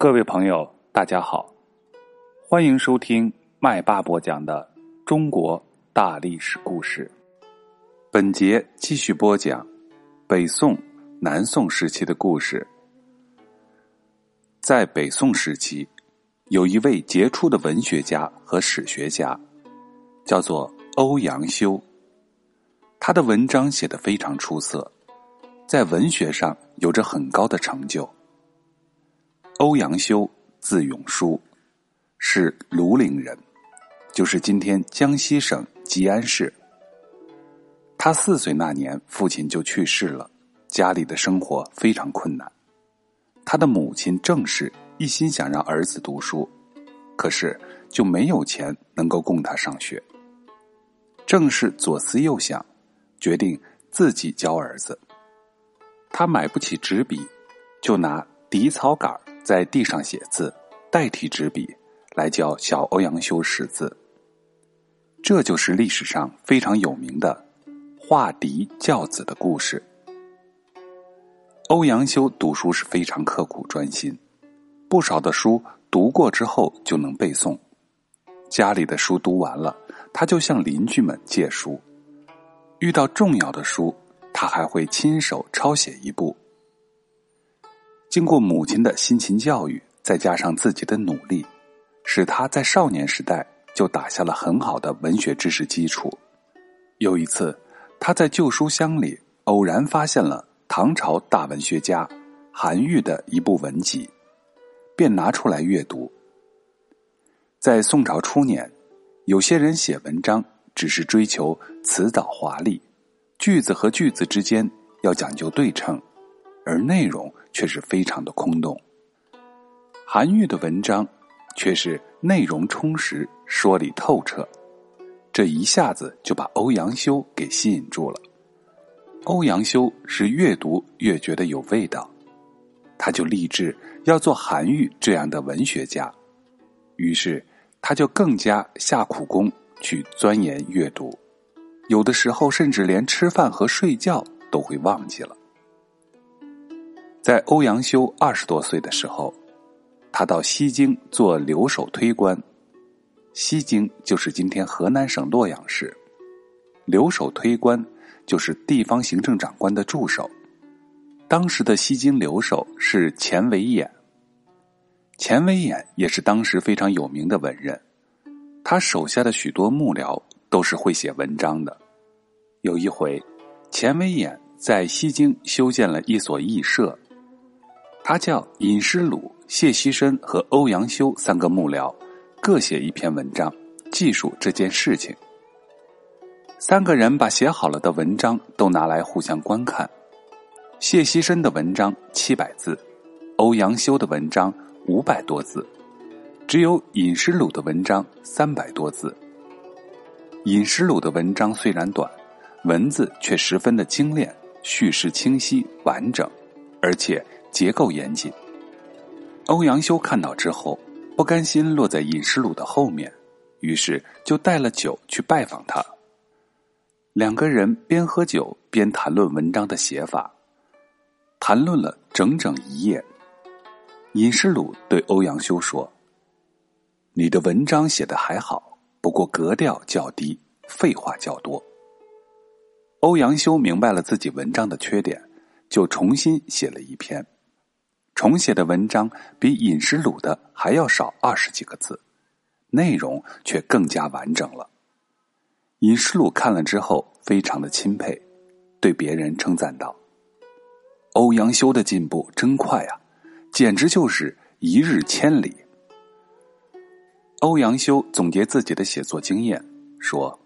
各位朋友，大家好，欢迎收听麦霸播讲的中国大历史故事。本节继续播讲北宋、南宋时期的故事。在北宋时期，有一位杰出的文学家和史学家，叫做欧阳修。他的文章写得非常出色，在文学上有着很高的成就。欧阳修字永叔，是庐陵人，就是今天江西省吉安市。他四岁那年，父亲就去世了，家里的生活非常困难。他的母亲郑氏一心想让儿子读书，可是就没有钱能够供他上学。郑氏左思右想，决定自己教儿子。他买不起纸笔，就拿底草杆在地上写字，代替纸笔来教小欧阳修识字。这就是历史上非常有名的画笛教子的故事。欧阳修读书是非常刻苦专心，不少的书读过之后就能背诵。家里的书读完了，他就向邻居们借书。遇到重要的书，他还会亲手抄写一部。经过母亲的辛勤教育，再加上自己的努力，使他在少年时代就打下了很好的文学知识基础。有一次，他在旧书箱里偶然发现了唐朝大文学家韩愈的一部文集，便拿出来阅读。在宋朝初年，有些人写文章只是追求辞藻华丽，句子和句子之间要讲究对称。而内容却是非常的空洞。韩愈的文章却是内容充实、说理透彻，这一下子就把欧阳修给吸引住了。欧阳修是越读越觉得有味道，他就立志要做韩愈这样的文学家，于是他就更加下苦功去钻研阅读，有的时候甚至连吃饭和睡觉都会忘记了。在欧阳修二十多岁的时候，他到西京做留守推官。西京就是今天河南省洛阳市，留守推官就是地方行政长官的助手。当时的西京留守是钱维演，钱维演也是当时非常有名的文人，他手下的许多幕僚都是会写文章的。有一回，钱维演在西京修建了一所艺社。他叫尹师鲁、谢希申和欧阳修三个幕僚，各写一篇文章，记述这件事情。三个人把写好了的文章都拿来互相观看。谢希申的文章七百字，欧阳修的文章五百多字，只有尹师鲁的文章三百多字。尹师鲁的文章虽然短，文字却十分的精炼，叙事清晰完整，而且。结构严谨。欧阳修看到之后，不甘心落在尹师鲁的后面，于是就带了酒去拜访他。两个人边喝酒边谈论文章的写法，谈论了整整一夜。尹师鲁对欧阳修说：“你的文章写的还好，不过格调较低，废话较多。”欧阳修明白了自己文章的缺点，就重新写了一篇。重写的文章比尹师鲁的还要少二十几个字，内容却更加完整了。尹师鲁看了之后非常的钦佩，对别人称赞道：“欧阳修的进步真快啊，简直就是一日千里。”欧阳修总结自己的写作经验说：“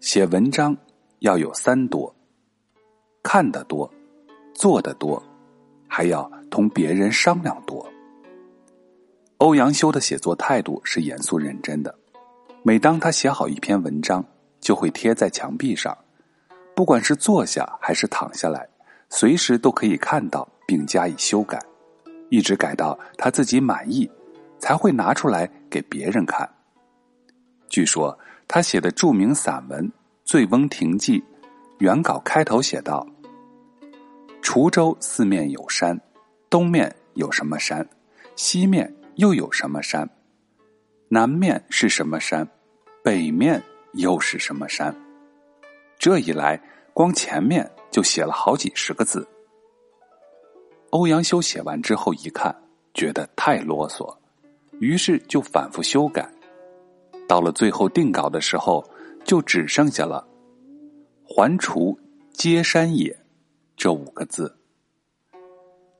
写文章要有三多，看得多，做得多。”还要同别人商量多。欧阳修的写作态度是严肃认真的，每当他写好一篇文章，就会贴在墙壁上，不管是坐下还是躺下来，随时都可以看到并加以修改，一直改到他自己满意，才会拿出来给别人看。据说他写的著名散文《醉翁亭记》，原稿开头写道。滁州四面有山，东面有什么山？西面又有什么山？南面是什么山？北面又是什么山？这一来，光前面就写了好几十个字。欧阳修写完之后一看，觉得太啰嗦，于是就反复修改。到了最后定稿的时候，就只剩下了“环滁皆山也”这五个字。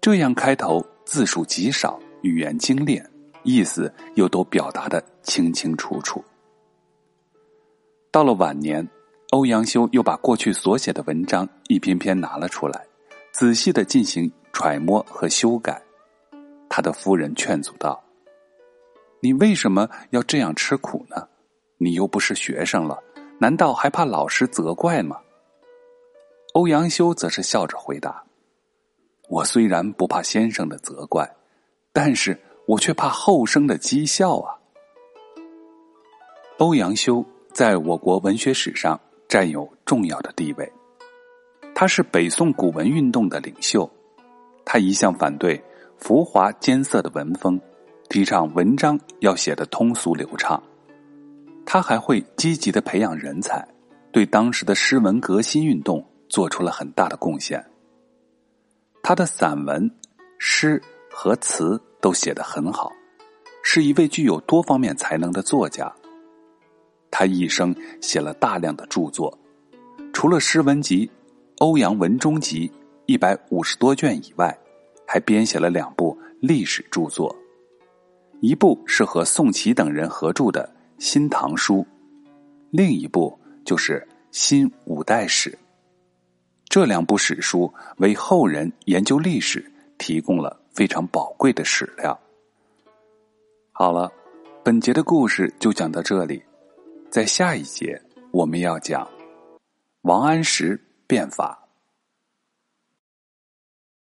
这样开头字数极少，语言精炼，意思又都表达的清清楚楚。到了晚年，欧阳修又把过去所写的文章一篇篇拿了出来，仔细的进行揣摩和修改。他的夫人劝阻道：“你为什么要这样吃苦呢？你又不是学生了，难道还怕老师责怪吗？”欧阳修则是笑着回答：“我虽然不怕先生的责怪，但是我却怕后生的讥笑啊。”欧阳修。在我国文学史上占有重要的地位，他是北宋古文运动的领袖。他一向反对浮华艰涩的文风，提倡文章要写得通俗流畅。他还会积极的培养人才，对当时的诗文革新运动做出了很大的贡献。他的散文、诗和词都写得很好，是一位具有多方面才能的作家。他一生写了大量的著作，除了诗文集《欧阳文中集》一百五十多卷以外，还编写了两部历史著作，一部是和宋祁等人合著的《新唐书》，另一部就是《新五代史》。这两部史书为后人研究历史提供了非常宝贵的史料。好了，本节的故事就讲到这里。在下一节，我们要讲王安石变法。